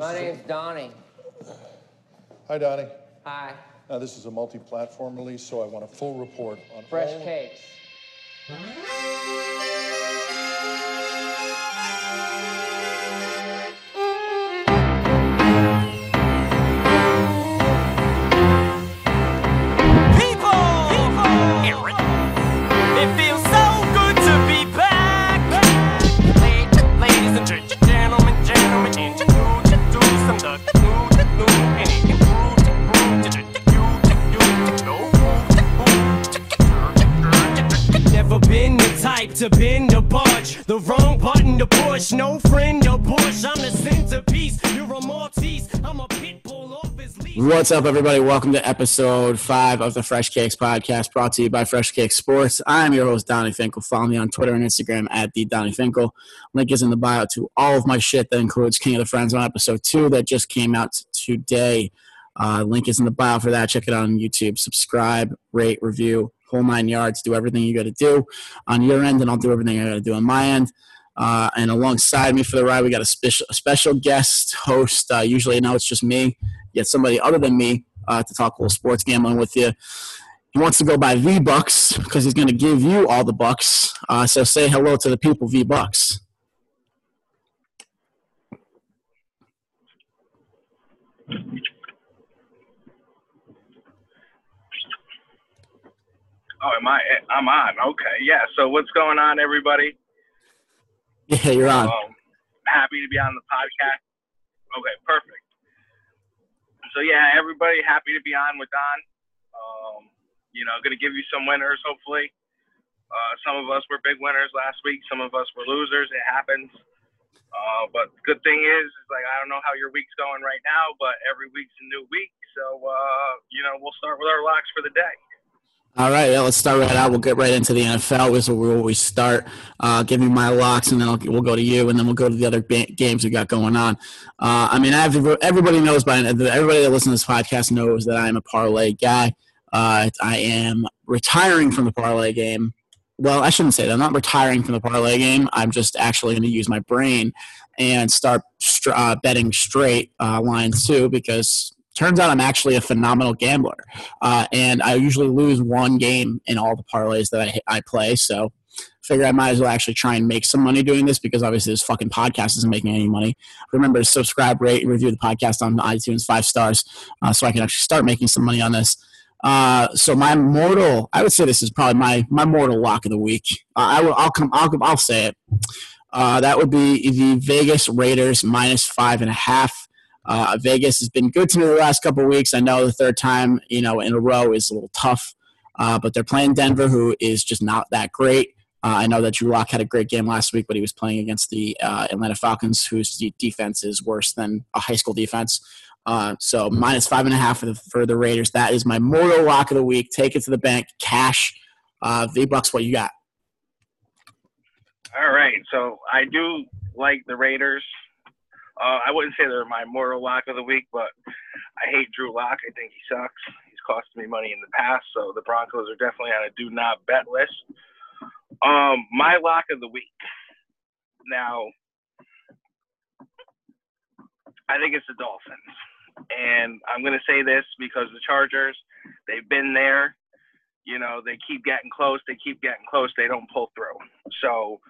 My name's Donny. Hi, Donny. Hi. Now, this is a multi-platform release, so I want a full report on Fresh all- cakes. To bend. The wrong button to push. No friend or push. I'm the centerpiece. You're a Maltese. I'm a pit bull off his leash. What's up, everybody? Welcome to episode five of the Fresh Cakes podcast, brought to you by Fresh Cakes Sports. I'm your host, Donny Finkel. Follow me on Twitter and Instagram at the Donny Finkel. Link is in the bio to all of my shit that includes King of the Friend Zone episode two that just came out today. Uh, link is in the bio for that. Check it out on YouTube. Subscribe, rate, review, whole nine yards. Do everything you got to do on your end, and I'll do everything I got to do on my end. Uh, and alongside me for the ride, we got a special, a special guest host. Uh, usually, now it's just me. Get somebody other than me uh, to talk a little sports gambling with you. He wants to go by V Bucks because he's going to give you all the bucks. Uh, so say hello to the people, V Bucks. Oh, am I? I'm on. Okay, yeah. So what's going on, everybody? Yeah, you're on. Um, happy to be on the podcast. Okay, perfect. So yeah, everybody, happy to be on with Don. Um, you know, going to give you some winners, hopefully. Uh, some of us were big winners last week. Some of us were losers. It happens. Uh, but the good thing is, is like I don't know how your week's going right now, but every week's a new week. So uh, you know, we'll start with our locks for the day. All right, yeah, let's start right out. We'll get right into the NFL. Is where we start. Uh, give me my locks, and then I'll, we'll go to you, and then we'll go to the other ba- games we got going on. Uh, I mean, I've, everybody knows by everybody that listens to this podcast knows that I'm a parlay guy. Uh, I am retiring from the parlay game. Well, I shouldn't say that. I'm not retiring from the parlay game. I'm just actually going to use my brain and start uh, betting straight uh, lines too, because turns out I'm actually a phenomenal gambler. Uh, and I usually lose one game in all the parlays that I, I play. So figure I might as well actually try and make some money doing this because obviously this fucking podcast isn't making any money. Remember to subscribe, rate, and review the podcast on iTunes five stars uh, so I can actually start making some money on this. Uh, so my mortal, I would say this is probably my my mortal lock of the week. I will, I'll come, I'll, I'll say it. Uh, that would be the Vegas Raiders minus five and a half. Uh, Vegas has been good to me the last couple weeks. I know the third time, you know, in a row is a little tough, uh, but they're playing Denver, who is just not that great. Uh, I know that Drew Lock had a great game last week, but he was playing against the uh, Atlanta Falcons, whose de- defense is worse than a high school defense. Uh, so minus five and a half for the, for the Raiders. That is my mortal lock of the week. Take it to the bank, cash. Uh, V Bucks, what you got? All right. So I do like the Raiders. Uh, I wouldn't say they're my moral lock of the week, but I hate Drew Lock. I think he sucks. He's cost me money in the past, so the Broncos are definitely on a do not bet list. Um, my lock of the week. Now, I think it's the Dolphins, and I'm going to say this because the Chargers, they've been there. You know, they keep getting close. They keep getting close. They don't pull through. So,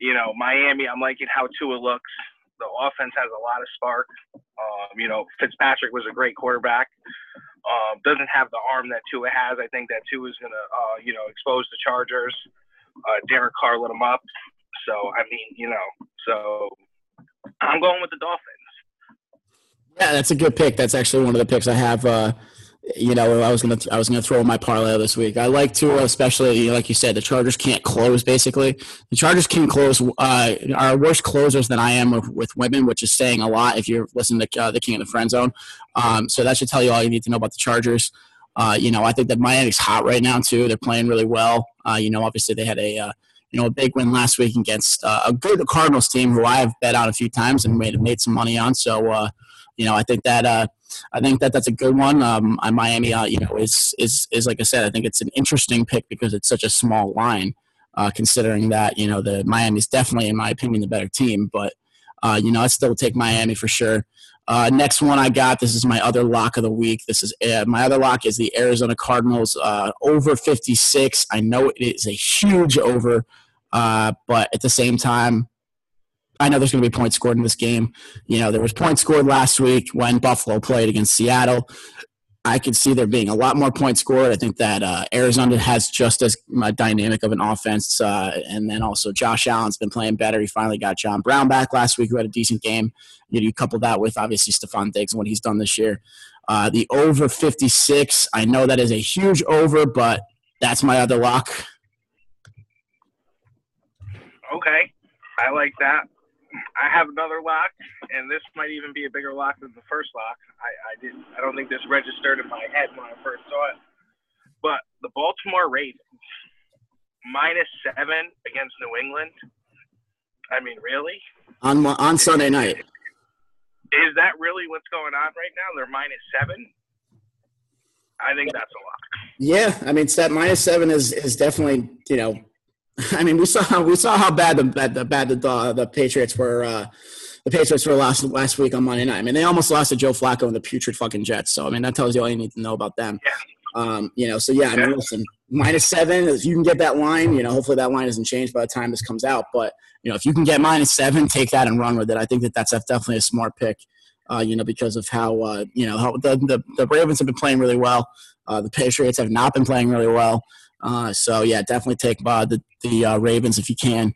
you know, Miami, I'm liking how Tua looks the offense has a lot of spark. Um, you know, Fitzpatrick was a great quarterback. Um, doesn't have the arm that Tua has. I think that Tua is going to, uh, you know, expose the Chargers. Uh, Derek Carr lit him up. So, I mean, you know, so I'm going with the Dolphins. Yeah, that's a good pick. That's actually one of the picks I have. Uh, you know, I was gonna I was gonna throw my parlay this week. I like to, especially like you said, the Chargers can't close. Basically, the Chargers can close. Uh, are worse closers than I am with, with women, which is saying a lot if you're listening to uh, the King of the Friend Zone. Um, so that should tell you all you need to know about the Chargers. Uh, you know, I think that Miami's hot right now too. They're playing really well. Uh, you know, obviously they had a uh, you know a big win last week against uh, a good Cardinals team who I have bet on a few times and made made some money on. So uh, you know, I think that uh, I think that that's a good one. Um, Miami, uh, you know, is is is like I said, I think it's an interesting pick because it's such a small line, uh, considering that you know the Miami's definitely, in my opinion, the better team. But Uh, you know, I still take Miami for sure. Uh, next one I got. This is my other lock of the week. This is uh, my other lock is the Arizona Cardinals uh, over 56. I know it is a huge over, uh, but at the same time, I know there's going to be points scored in this game. You know, there was points scored last week when Buffalo played against Seattle. I could see there being a lot more points scored. I think that uh, Arizona has just as dynamic of an offense, uh, and then also Josh Allen's been playing better. He finally got John Brown back last week, who had a decent game. You, know, you couple that with obviously Stefon Diggs and what he's done this year. Uh, the over 56, I know that is a huge over, but that's my other lock. Okay, I like that. I have another lock, and this might even be a bigger lock than the first lock. I, I didn't. I don't think this registered in my head when I first saw it. But the Baltimore Ravens minus seven against New England. I mean, really? On on Sunday night. Is that really what's going on right now? They're minus seven. I think that's a lock. Yeah, I mean, that minus seven is is definitely you know I mean, we saw we saw how bad the bad the bad the, the Patriots were. Uh, the Patriots were last last week on Monday night. I mean, they almost lost to Joe Flacco and the putrid fucking Jets. So I mean, that tells you all you need to know about them. Yeah. Um, you know, so yeah, I mean, listen, minus seven. If you can get that line, you know, hopefully that line isn't changed by the time this comes out. But you know, if you can get minus seven, take that and run with it. I think that that's definitely a smart pick. Uh, you know, because of how uh, you know how the, the the Ravens have been playing really well. Uh, the Patriots have not been playing really well. Uh, so yeah, definitely take uh, the the uh, Ravens if you can.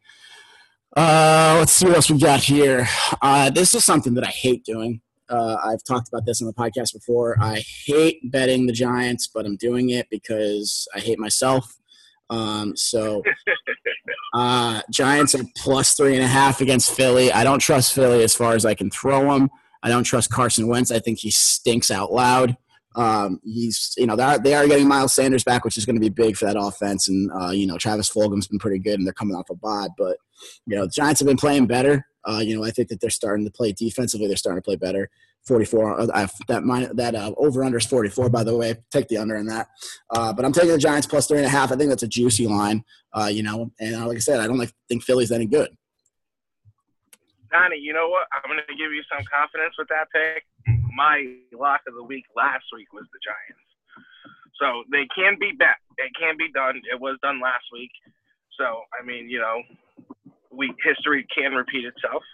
Uh, let's see what else we got here. Uh, this is something that I hate doing. Uh, I've talked about this on the podcast before. I hate betting the Giants, but I'm doing it because I hate myself. Um, so uh, Giants are plus three and a half against Philly. I don't trust Philly as far as I can throw them. I don't trust Carson Wentz. I think he stinks out loud. Um, he's, you know, they are, getting Miles Sanders back, which is going to be big for that offense. And, uh, you know, Travis Fulgham's been pretty good and they're coming off a bod. But, you know, the Giants have been playing better. Uh, you know, I think that they're starting to play defensively. They're starting to play better. 44, uh, that that uh, over under is 44, by the way. Take the under in that. Uh, but I'm taking the Giants plus three and a half. I think that's a juicy line, uh, you know. And uh, like I said, I don't like, think Philly's any good. Donny, you know what? I'm going to give you some confidence with that pick my lock of the week last week was the Giants. So they can be bet. It can be done. It was done last week. So I mean, you know, we history can repeat itself.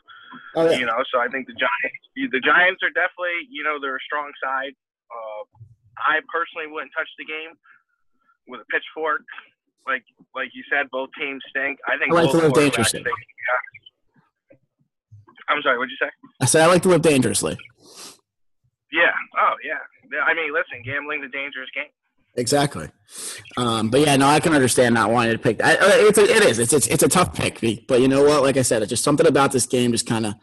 Oh, yeah. You know, so I think the Giants, the Giants are definitely, you know, they're a strong side. Uh, I personally wouldn't touch the game with a pitchfork. Like like you said, both teams stink. I think I like to live dangerously. I'm sorry. What'd you say? I said I like to live dangerously. Yeah. Oh, yeah. I mean, listen, gambling's a dangerous game. Exactly. Um, but yeah, no, I can understand not wanting to pick. I, it's a, it is. It's, it's it's a tough pick, but you know what? Like I said, it's just something about this game just kind of.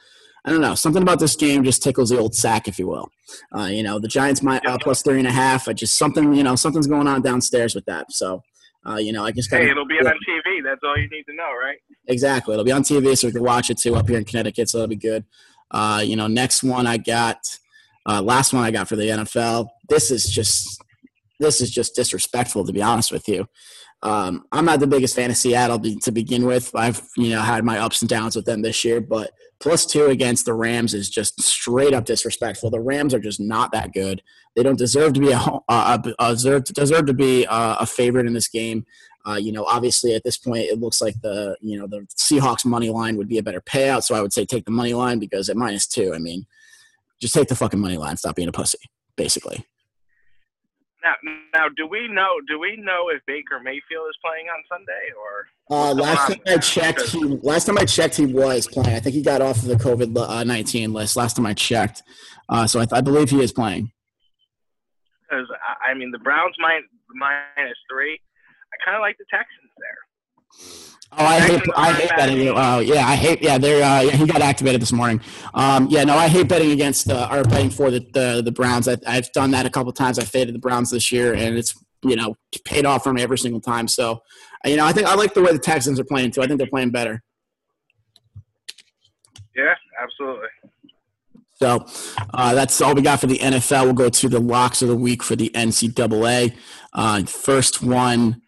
I don't know. Something about this game just tickles the old sack, if you will. Uh, you know, the Giants might uh, plus three and a half. I just something. You know, something's going on downstairs with that. So, uh, you know, I just. Gotta, hey, it'll be yeah. on TV. That's all you need to know, right? Exactly. It'll be on TV, so we can watch it too up here in Connecticut. So that'll be good. Uh, you know, next one I got. Uh, last one I got for the NFL. This is just this is just disrespectful to be honest with you. Um, I'm not the biggest fan of to begin with. I've you know had my ups and downs with them this year, but plus two against the Rams is just straight up disrespectful. The Rams are just not that good. They don't deserve to be a deserve, deserve to be a, a favorite in this game. Uh, you know, obviously at this point, it looks like the you know the Seahawks money line would be a better payout. So I would say take the money line because at minus two, I mean, just take the fucking money line. Stop being a pussy, basically. Now, now, do we know? Do we know if Baker Mayfield is playing on Sunday or? Uh, last time I checked, he last time I checked, he was playing. I think he got off of the COVID uh, nineteen list last time I checked. Uh, so I, I, believe he is playing. Because I mean, the Browns minus, minus three. I kind of like the Texans there. Oh, I hate I hate betting. Oh, yeah, I hate. Yeah, they're. Uh, yeah, he got activated this morning. Um, yeah, no, I hate betting against uh, or betting for the the, the Browns. I, have done that a couple times. I faded the Browns this year, and it's you know paid off for me every single time. So, you know, I think I like the way the Texans are playing too. I think they're playing better. Yeah, absolutely. So uh, that's all we got for the NFL. We'll go to the locks of the week for the NCAA. Uh, first one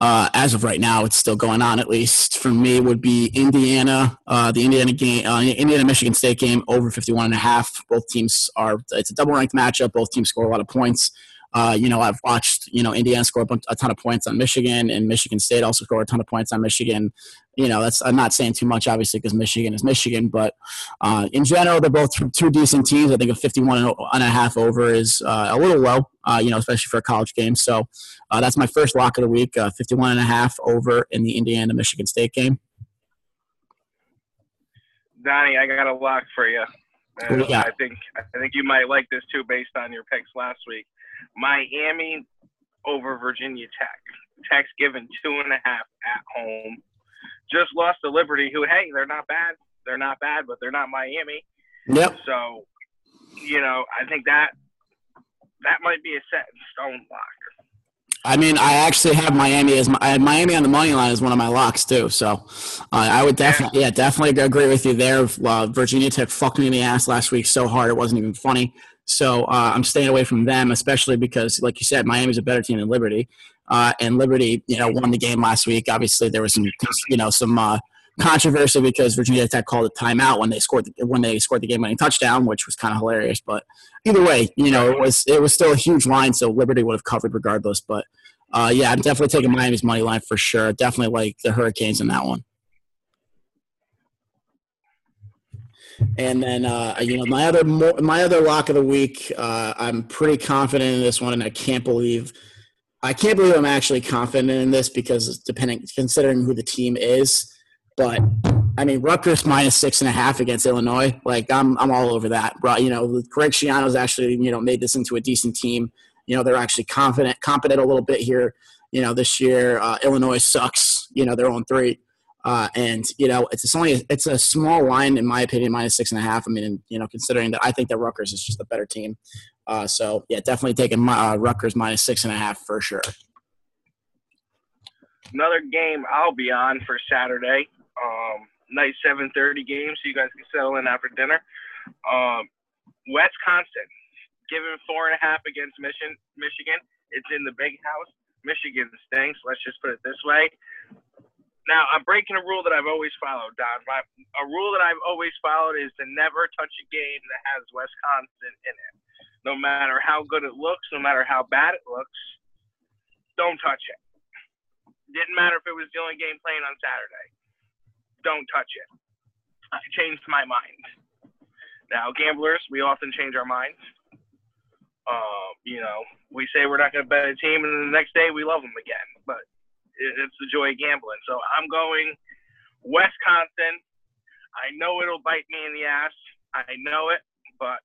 uh, as of right now, it's still going on. At least for me, would be Indiana, uh, the Indiana game, uh, Indiana Michigan State game over 51 and a half. Both teams are it's a double ranked matchup. Both teams score a lot of points. Uh, you know, I've watched, you know, Indiana score a ton of points on Michigan, and Michigan State also score a ton of points on Michigan. You know, that's I'm not saying too much, obviously, because Michigan is Michigan, but uh, in general, they're both two decent teams. I think a 51 and a half over is uh, a little low, uh, you know, especially for a college game. So uh, that's my first lock of the week, uh, 51 and a half over in the Indiana Michigan State game. Donny, I got a lock for you. I think I think you might like this too, based on your picks last week. Miami over Virginia Tech. Tech's given two and a half at home. Just lost to Liberty, who hey, they're not bad. They're not bad, but they're not Miami. Yep. So, you know, I think that that might be a set in stone lock. I mean, I actually have Miami as my, I had Miami on the money line as one of my locks too. So uh, I would definitely, yeah, definitely agree with you there. Uh, Virginia Tech fucked me in the ass last week so hard it wasn't even funny. So uh, I'm staying away from them, especially because, like you said, Miami's a better team than Liberty, uh, and Liberty, you know, won the game last week. Obviously, there was some, you know, some uh, controversy because Virginia Tech called a timeout when they scored the, when they scored the game-winning touchdown, which was kind of hilarious. But either way, you know, it was it was still a huge line, so Liberty would have covered regardless. But uh, yeah, I'm definitely taking Miami's money line for sure. Definitely like the Hurricanes in that one. And then, uh, you know, my other my other lock of the week, uh, I'm pretty confident in this one, and I can't believe I can't believe I'm actually confident in this because depending considering who the team is. But I mean, Rutgers minus six and a half against Illinois, like I'm I'm all over that. You know, Greg Schiano's actually you know made this into a decent team. You know, they're actually confident, competent a little bit here. You know, this year uh, Illinois sucks. You know, they're on three. Uh, and you know, it's only it's a small line in my opinion, minus six and a half. I mean, you know, considering that I think that Rutgers is just a better team. Uh, so yeah, definitely taking my, uh, Rutgers minus six and a half for sure. Another game I'll be on for Saturday. Um, night seven thirty game, so you guys can settle in after dinner. Um, Wisconsin giving four and a half against Michigan. Michigan. It's in the big house. Michigan stinks. Let's just put it this way. Now I'm breaking a rule that I've always followed, Don. My, a rule that I've always followed is to never touch a game that has Wisconsin in it. No matter how good it looks, no matter how bad it looks, don't touch it. Didn't matter if it was the only game playing on Saturday. Don't touch it. I changed my mind. Now, gamblers, we often change our minds. Um, you know, we say we're not going to bet a team, and the next day we love them again. But it's the joy of gambling. So I'm going Wisconsin. I know it'll bite me in the ass. I know it, but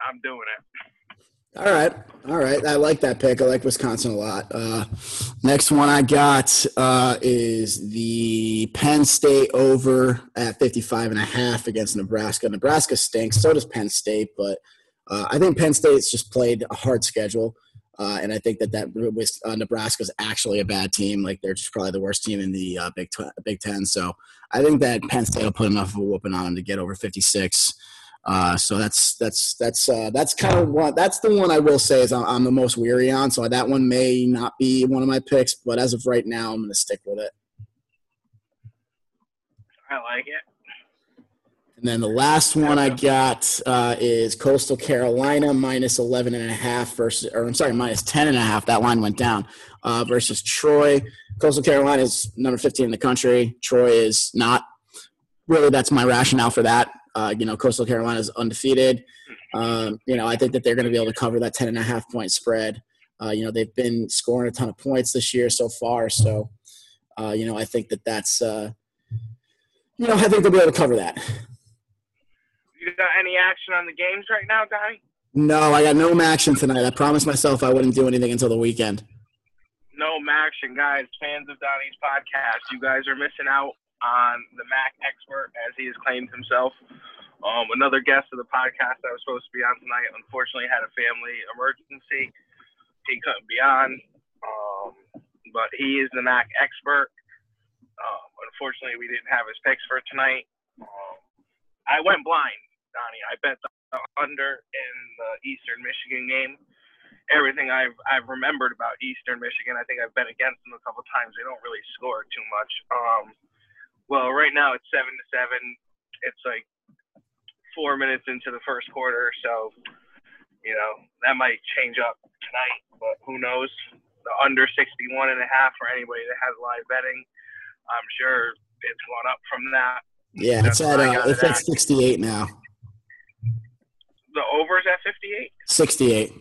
I'm doing it. All right. All right. I like that pick. I like Wisconsin a lot. Uh, next one I got uh, is the Penn State over at 55 and a half against Nebraska. Nebraska stinks. So does Penn State, but uh, I think Penn State's just played a hard schedule. Uh, and I think that that was uh, Nebraska is actually a bad team. Like they're just probably the worst team in the uh, Big Tw- Big Ten. So I think that Penn State will put enough of a whooping on them to get over 56. Uh, so that's that's that's uh, that's kind of what that's the one I will say is I'm, I'm, the most weary on. So that one may not be one of my picks, but as of right now, I'm going to stick with it. I like it. And then the last one I got uh, is Coastal Carolina minus 11 and a half versus, or I'm sorry, minus 10 and a half. That line went down uh, versus Troy. Coastal Carolina is number 15 in the country. Troy is not. Really, that's my rationale for that. Uh, you know, Coastal Carolina is undefeated. Um, you know, I think that they're going to be able to cover that 10 and a half point spread. Uh, you know, they've been scoring a ton of points this year so far. So, uh, you know, I think that that's, uh, you know, I think they'll be able to cover that. You got any action on the games right now, Donny? No, I got no action tonight. I promised myself I wouldn't do anything until the weekend. No action, guys. Fans of Donny's podcast, you guys are missing out on the MAC expert, as he has claimed himself. Um, another guest of the podcast that was supposed to be on tonight, unfortunately, had a family emergency. He couldn't be on, um, but he is the MAC expert. Um, unfortunately, we didn't have his picks for tonight. Um, I went blind. Donny. I bet the under in the Eastern Michigan game, everything I've I've remembered about Eastern Michigan. I think I've bet against them a couple times. They don't really score too much. Um, well, right now it's seven to seven. It's like four minutes into the first quarter, so you know that might change up tonight, but who knows? The under 61 and a half for anybody that has live betting, I'm sure it's gone up from that. Yeah, it's at uh, it's at at. 68 now. The overs at 58. 68. 68.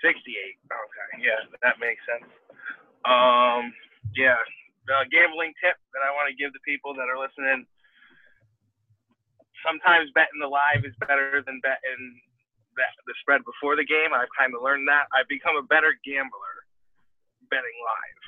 Okay, yeah, that makes sense. Um, yeah, the gambling tip that I want to give the people that are listening. Sometimes betting the live is better than betting the, the spread before the game. I've kind of learned that. I've become a better gambler betting live.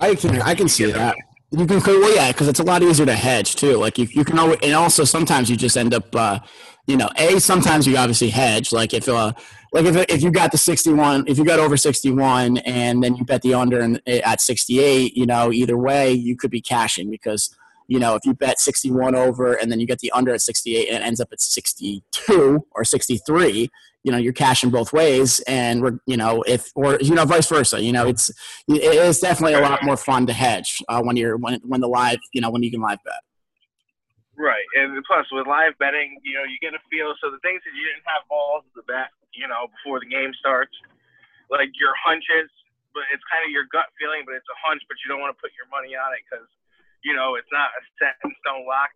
I can I can see that. You can well yeah because it's a lot easier to hedge too. Like you you can always, and also sometimes you just end up uh, you know a sometimes you obviously hedge like if uh like if if you got the sixty one if you got over sixty one and then you bet the under and at sixty eight you know either way you could be cashing because you know if you bet sixty one over and then you get the under at sixty eight and it ends up at sixty two or sixty three you know you're cashing both ways and we're you know if or you know vice versa you know it's it is definitely a lot more fun to hedge uh, when you're when when the live you know when you can live bet Right, and plus with live betting, you know, you get a feel. So the things that you didn't have balls to bet, you know, before the game starts, like your hunches, but it's kind of your gut feeling, but it's a hunch, but you don't want to put your money on it because, you know, it's not a set in stone lock.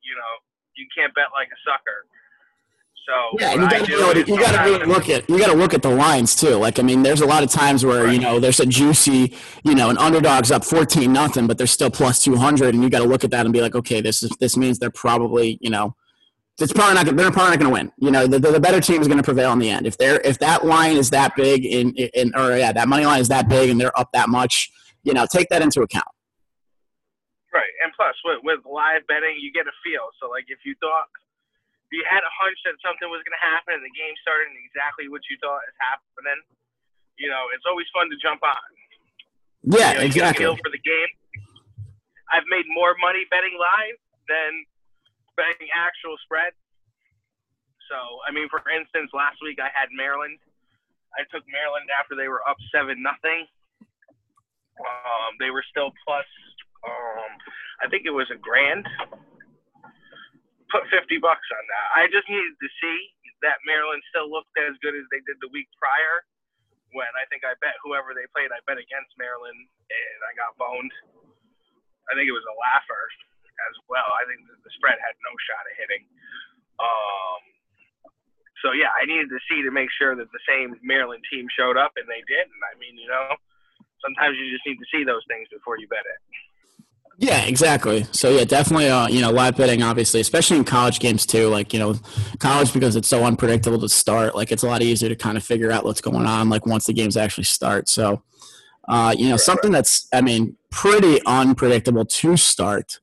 You know, you can't bet like a sucker. So Yeah, you gotta, really, you gotta really look at you gotta look at the lines too. Like I mean, there's a lot of times where you know there's a juicy, you know, an underdog's up fourteen nothing, but they're still plus two hundred, and you got to look at that and be like, okay, this is this means they're probably you know, it's probably not they're probably not going to win. You know, the, the, the better team is going to prevail in the end. If they're if that line is that big in in or yeah, that money line is that big and they're up that much, you know, take that into account. Right, and plus with, with live betting, you get a feel. So like if you thought you had a hunch that something was going to happen and the game started and exactly what you thought is happening, you know, it's always fun to jump on. Yeah, you know, you get a exactly. feel for the game. I've made more money betting live than betting actual spread. So I mean, for instance, last week I had Maryland. I took Maryland after they were up seven nothing. Um, they were still plus. Um, I think it was a grand. Put fifty bucks on that. I just needed to see that Maryland still looked as good as they did the week prior. When I think I bet whoever they played, I bet against Maryland, and I got boned. I think it was a laugher as well. I think the spread had no shot of hitting. Um, so yeah, I needed to see to make sure that the same Maryland team showed up, and they did. And I mean, you know, sometimes you just need to see those things before you bet it. Yeah, exactly. So yeah, definitely. Uh, you know, live betting, obviously, especially in college games too. Like you know, college because it's so unpredictable to start. Like it's a lot easier to kind of figure out what's going on. Like once the games actually start. So, uh, you know, something that's I mean pretty unpredictable to start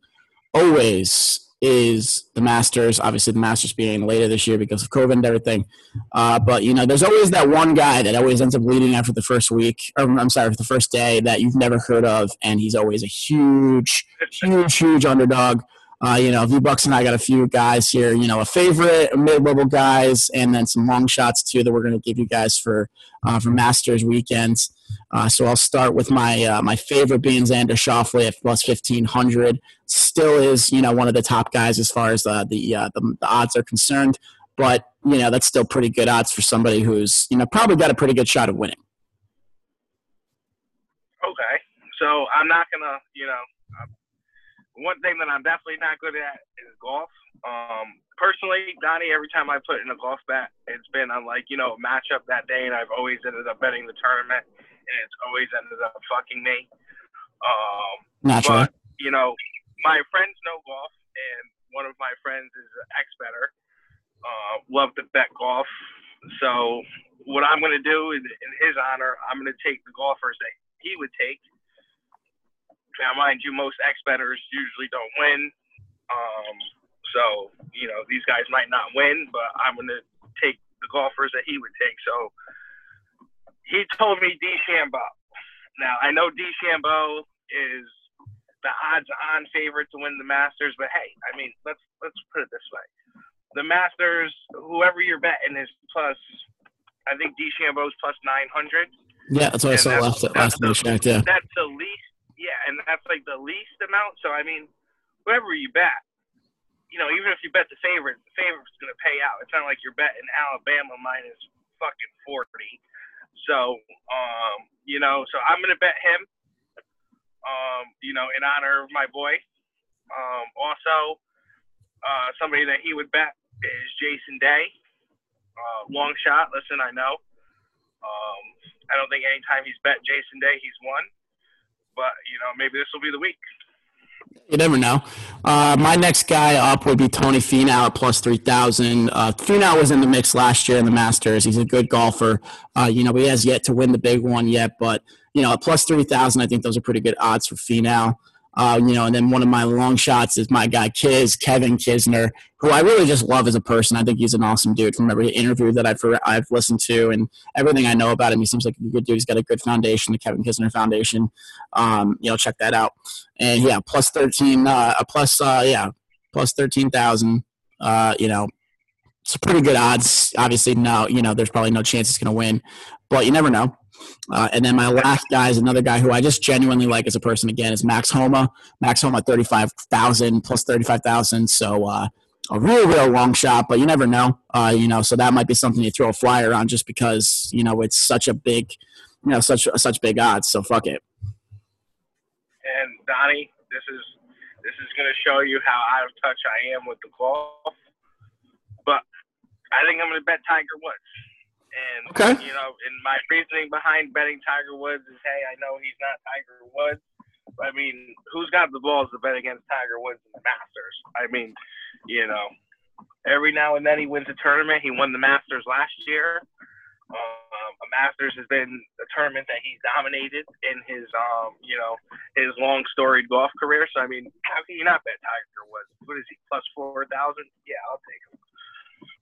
always is the Masters. Obviously, the Masters being later this year because of COVID and everything. Uh, but you know, there's always that one guy that always ends up leading after the first week, or I'm sorry, for the first day that you've never heard of, and he's always a huge, huge, huge underdog. Uh, you know, V Bucks and I got a few guys here. You know, a favorite, mid-level guys, and then some long shots too that we're going to give you guys for uh, for Masters weekends. Uh, so I'll start with my uh, my favorite being Xander Schauffele at plus fifteen hundred. Still is you know one of the top guys as far as the, uh, the the odds are concerned. But you know that's still pretty good odds for somebody who's you know probably got a pretty good shot of winning. Okay, so I'm not gonna, you know, one thing that I'm definitely not good at is golf. Um, personally, Donny, every time I put in a golf bet, it's been on like you know a matchup that day, and I've always ended up betting the tournament, and it's always ended up fucking me. Um, Naturally. but you know, my friends know golf, and one of my friends is an ex better. Uh, love to bet golf. So what I'm going to do in, in his honor, I'm going to take the golfers that he would take. Now, mind you, most ex betters usually don't win. Um, so you know these guys might not win, but I'm going to take the golfers that he would take. So he told me DeChambeau. Now I know DeChambeau is the odds-on favorite to win the Masters, but hey, I mean, let's let's put it this way: the Masters, whoever you're betting is plus, I think DeChambeau's plus 900. Yeah, that's what I saw that's- last that's last time the- checked. Yeah. That's the least. Yeah, and that's like the least amount. So I mean, whoever you bet, you know, even if you bet the favorite, the favorite's going to pay out. It's not like you're betting Alabama minus fucking 40. So, um, you know, so I'm going to bet him. Um, you know, in honor of my boy. Um, also, uh, somebody that he would bet is Jason Day. Uh, long shot. Listen, I know. Um, I don't think anytime he's bet Jason Day, he's won. But you know, maybe this will be the week. You never know. Uh, my next guy up would be Tony Finau at plus 3,000. Uh, Finau was in the mix last year in the Masters. He's a good golfer. Uh, you know, he has yet to win the big one yet, but, you know, at plus 3,000, I think those are pretty good odds for Finau. Uh, you know, and then one of my long shots is my guy Kiz, Kevin Kisner, who I really just love as a person. I think he's an awesome dude from every interview that I've I've listened to and everything I know about him. He seems like a good dude. He's got a good foundation, the Kevin Kisner Foundation. Um, you know, check that out. And yeah, plus thirteen, uh, plus, uh, yeah, plus thirteen thousand. Uh, you know, it's pretty good odds. Obviously, no, you know, there's probably no chance it's going to win, but you never know. Uh, and then my last guy is another guy who I just genuinely like as a person. Again, is Max Homa. Max Homa, thirty-five thousand plus thirty-five thousand. So uh, a real, real long shot, but you never know. Uh, you know, so that might be something you throw a flyer on just because you know it's such a big, you know, such such big odds. So fuck it. And Donny, this is this is going to show you how out of touch I am with the golf. But I think I'm going to bet Tiger Woods. And Okay. you know, and my reasoning behind betting Tiger Woods is, hey, I know he's not Tiger Woods. But I mean, who's got the balls to bet against Tiger Woods in the Masters? I mean, you know, every now and then he wins a tournament. He won the Masters last year. Um, a Masters has been a tournament that he's dominated in his, um, you know, his long storied golf career. So I mean, how can you not bet Tiger Woods? What is he plus four thousand? Yeah, I'll take him.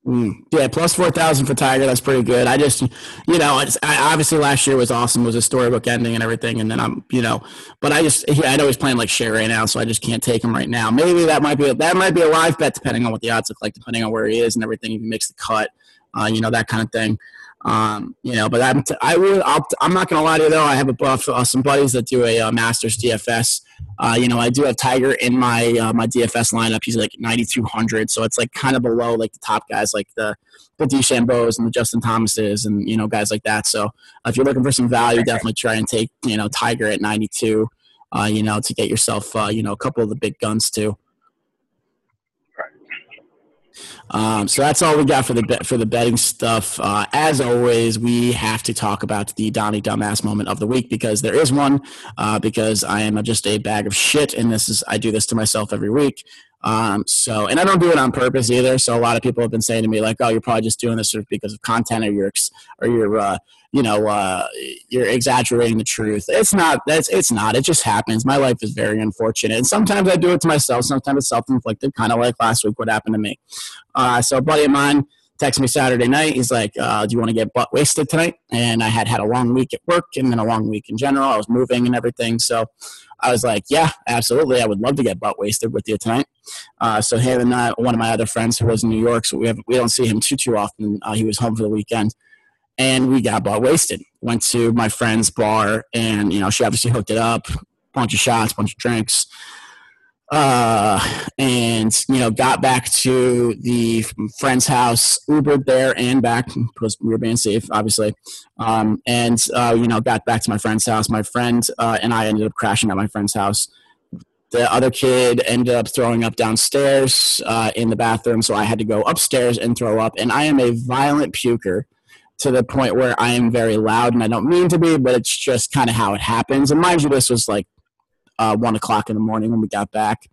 Mm, yeah, plus four thousand for Tiger. That's pretty good. I just, you know, I, obviously last year was awesome. It was a storybook ending and everything. And then I'm, you know, but I just, I know he's playing like shit right now, so I just can't take him right now. Maybe that might be a, that might be a live bet depending on what the odds look like, depending on where he is and everything. If he makes the cut, uh, you know, that kind of thing. Um, you know, but I'm, t- I will, I'll, I'm not gonna lie to you though. I have a buff, uh, some buddies that do a uh, Masters DFS. Uh, you know, I do have Tiger in my uh, my DFS lineup. He's like 9,200, so it's like kind of below like the top guys, like the the DeChambeau's and the Justin Thomases and you know guys like that. So if you're looking for some value, definitely try and take you know Tiger at 92. Uh, you know, to get yourself uh, you know a couple of the big guns too. Um, so that's all we got for the bet for the betting stuff. Uh, as always, we have to talk about the Donny Dumbass moment of the week because there is one. Uh, because I am just a bag of shit, and this is I do this to myself every week. Um, so, and I don't do it on purpose either. So a lot of people have been saying to me like, "Oh, you're probably just doing this because of content, or you're, or you're, uh, you know, uh, you're exaggerating the truth." It's not. That's it's not. It just happens. My life is very unfortunate, and sometimes I do it to myself. Sometimes it's self-inflicted, kind of like last week. What happened to me? Uh, so a buddy of mine texted me Saturday night. He's like, uh, "Do you want to get butt wasted tonight?" And I had had a long week at work and then a long week in general. I was moving and everything, so I was like, "Yeah, absolutely. I would love to get butt wasted with you tonight." Uh, so him and I, one of my other friends who lives in New York, so we have we don't see him too too often. Uh, he was home for the weekend, and we got butt wasted. Went to my friend's bar, and you know she obviously hooked it up, bunch of shots, bunch of drinks uh, and you know got back to the friend's house ubered there and back because we were being safe obviously. Um, and uh, you know got back to my friend's house. My friend uh, and i ended up crashing at my friend's house. The other kid ended up throwing up downstairs uh, in the bathroom so i had to go upstairs and throw up. And i am a violent puker to the point where i am very loud and i don't mean to be but it's just kind of how it happens. And mind you this was like uh, one o'clock in the morning when we got back.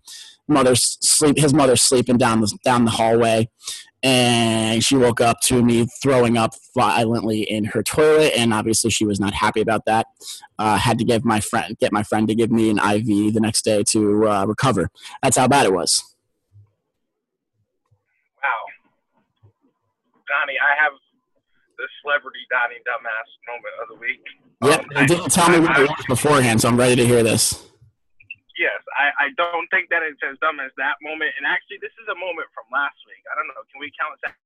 Mother's sleep. His mother's sleeping down the down the hallway, and she woke up to me throwing up violently in her toilet, and obviously she was not happy about that. Uh, had to give my friend get my friend to give me an IV the next day to uh, recover. That's how bad it was. Wow, Donny, I have the celebrity Donny dumbass moment of the week. Yep, Um, and didn't tell me what it was beforehand, so I'm ready to hear this. Yes, I, I don't think that it's as dumb as that moment. And actually, this is a moment from last week. I don't know. Can we count that?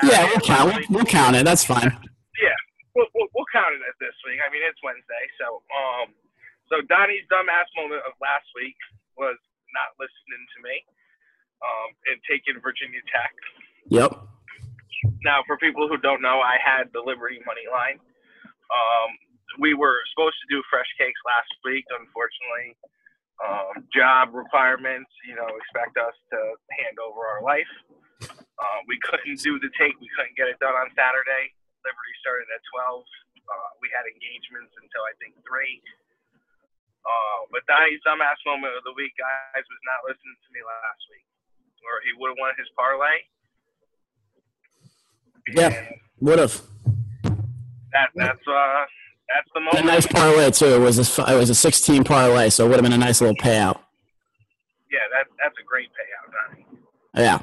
Yeah, we'll count. We'll, we'll count it. That's fine. Yeah, we'll, we'll, we'll count it as this week. I mean, it's Wednesday, so um, so Donny's dumbass moment of last week was not listening to me, um, and taking Virginia Tech. Yep. Now, for people who don't know, I had the Liberty money line. Um, we were supposed to do fresh cakes last week. Unfortunately, um, job requirements, you know, expect us to hand over our life. Uh, we couldn't do the take. We couldn't get it done on Saturday. Liberty started at 12. Uh, we had engagements until I think 3. Uh, but Donny's dumbass moment of the week, guys, was not listening to me last week. Or he would have won his parlay. Yeah. Would have. That, that's, uh, that's the A nice parlay too. It was a, it was a 16 parlay, so it would have been a nice little payout. Yeah, that, that's a great payout, Donny. Yeah.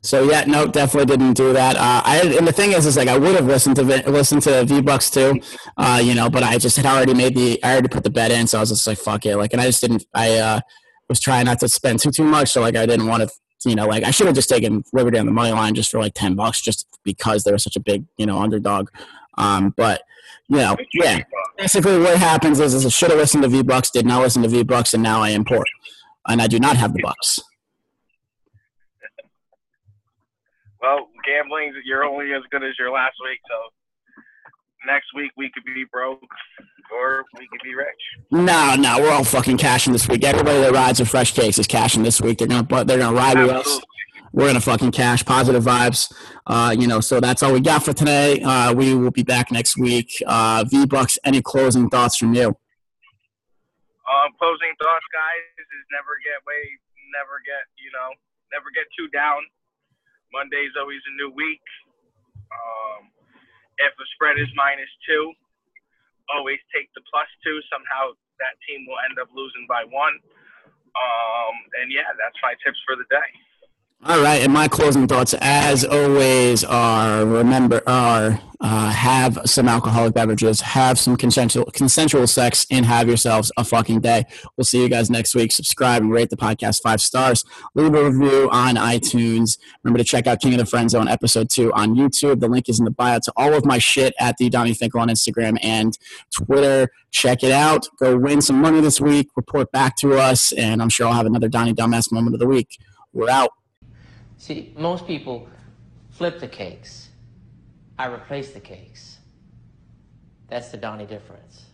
So yeah, no, definitely didn't do that. Uh, I and the thing is, is like I would have listened to listened to V Bucks too, uh, you know, but I just had already made the I already put the bet in, so I was just like, fuck it, like, and I just didn't. I uh, was trying not to spend too too much, so like I didn't want to, you know, like I should have just taken Liberty on the money line just for like ten bucks, just because they were such a big, you know, underdog. Um, but you know, yeah, basically what happens is, is I should have listened to V Bucks, did not listen to V Bucks, and now I am poor, and I do not have the Bucks. Well, gambling, you're only as good as your last week. So next week we could be broke or we could be rich. No, no, we're all fucking cashing this week. Everybody that rides with Fresh Cakes is cashing this week. They're gonna they're gonna ride with us. We're gonna fucking cash. Positive vibes. Uh, you know, so that's all we got for today. Uh, we will be back next week. Uh, V Bucks, any closing thoughts from you? Um, closing thoughts, guys, is never get way, never get, you know, never get too down. Monday's always a new week. Um, if the spread is minus two, always take the plus two. Somehow that team will end up losing by one. Um, and yeah, that's my tips for the day. All right, and my closing thoughts, as always, are remember are uh, have some alcoholic beverages, have some consensual consensual sex, and have yourselves a fucking day. We'll see you guys next week. Subscribe and rate the podcast five stars. Leave a review on iTunes. Remember to check out King of the Friend Zone episode two on YouTube. The link is in the bio to all of my shit at the Donny Finkel on Instagram and Twitter. Check it out. Go win some money this week. Report back to us, and I'm sure I'll have another Donny Dumbass moment of the week. We're out. See, most people flip the cakes. I replace the cakes. That's the Donny difference.